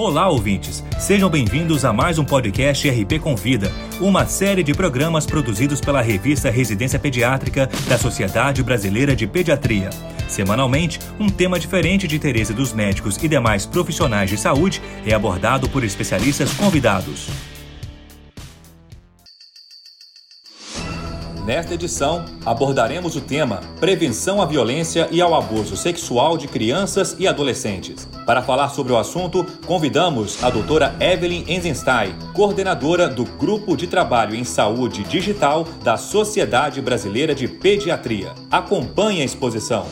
Olá, ouvintes! Sejam bem-vindos a mais um podcast RP Convida, uma série de programas produzidos pela revista Residência Pediátrica da Sociedade Brasileira de Pediatria. Semanalmente, um tema diferente de interesse dos médicos e demais profissionais de saúde é abordado por especialistas convidados. Nesta edição, abordaremos o tema Prevenção à violência e ao abuso sexual de crianças e adolescentes. Para falar sobre o assunto, convidamos a doutora Evelyn Enzenstein, coordenadora do Grupo de Trabalho em Saúde Digital da Sociedade Brasileira de Pediatria. Acompanhe a exposição.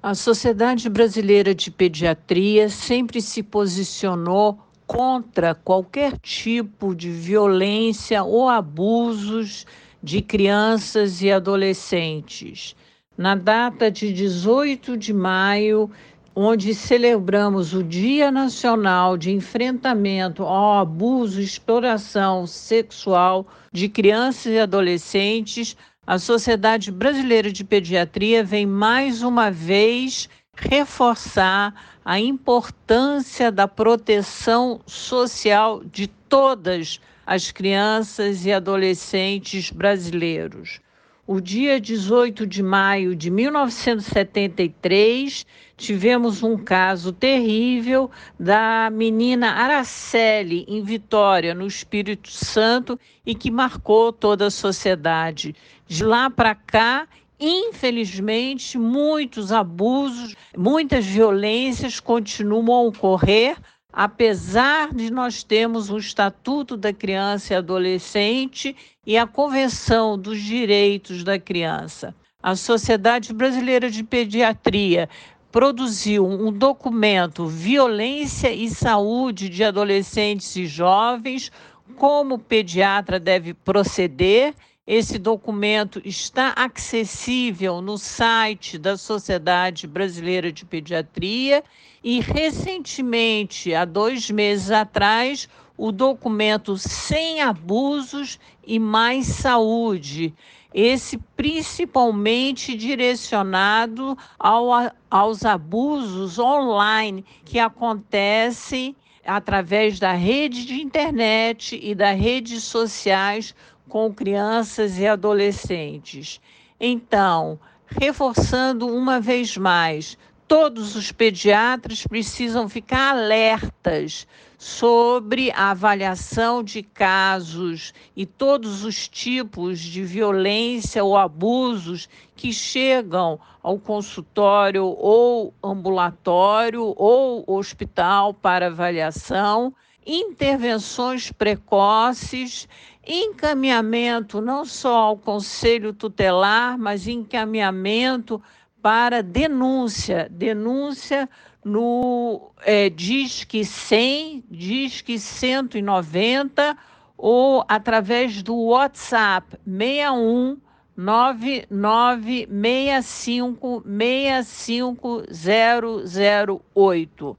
A Sociedade Brasileira de Pediatria sempre se posicionou contra qualquer tipo de violência ou abusos de crianças e adolescentes. Na data de 18 de maio, onde celebramos o Dia Nacional de Enfrentamento ao Abuso e Exploração Sexual de Crianças e Adolescentes, a Sociedade Brasileira de Pediatria vem mais uma vez reforçar a importância da proteção social de todas as crianças e adolescentes brasileiros. O dia 18 de maio de 1973, tivemos um caso terrível da menina Araceli, em Vitória, no Espírito Santo, e que marcou toda a sociedade. De lá para cá, Infelizmente, muitos abusos, muitas violências continuam a ocorrer, apesar de nós termos o Estatuto da Criança e Adolescente e a Convenção dos Direitos da Criança. A Sociedade Brasileira de Pediatria produziu um documento Violência e Saúde de Adolescentes e Jovens, como o pediatra deve proceder esse documento está acessível no site da Sociedade Brasileira de Pediatria e, recentemente, há dois meses atrás, o documento Sem Abusos e Mais Saúde. Esse principalmente direcionado ao, aos abusos online que acontecem através da rede de internet e das redes sociais com crianças e adolescentes. Então, reforçando uma vez mais, todos os pediatras precisam ficar alertas sobre a avaliação de casos e todos os tipos de violência ou abusos que chegam ao consultório ou ambulatório ou hospital para avaliação, intervenções precoces encaminhamento não só ao conselho tutelar, mas encaminhamento para denúncia, denúncia no é, Disque 100, Disque 190 ou através do WhatsApp 61 999656508.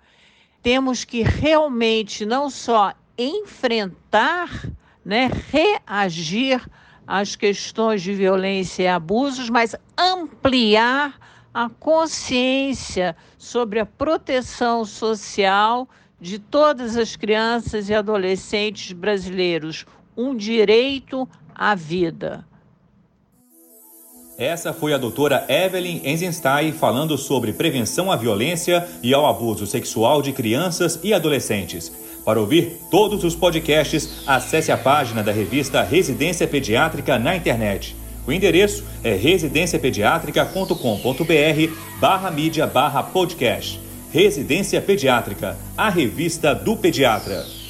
Temos que realmente não só enfrentar né, reagir às questões de violência e abusos, mas ampliar a consciência sobre a proteção social de todas as crianças e adolescentes brasileiros, um direito à vida. Essa foi a doutora Evelyn Enzenstein falando sobre prevenção à violência e ao abuso sexual de crianças e adolescentes. Para ouvir todos os podcasts, acesse a página da revista Residência Pediátrica na internet. O endereço é residenciapediatrica.com.br barra mídia barra podcast. Residência Pediátrica, a revista do pediatra.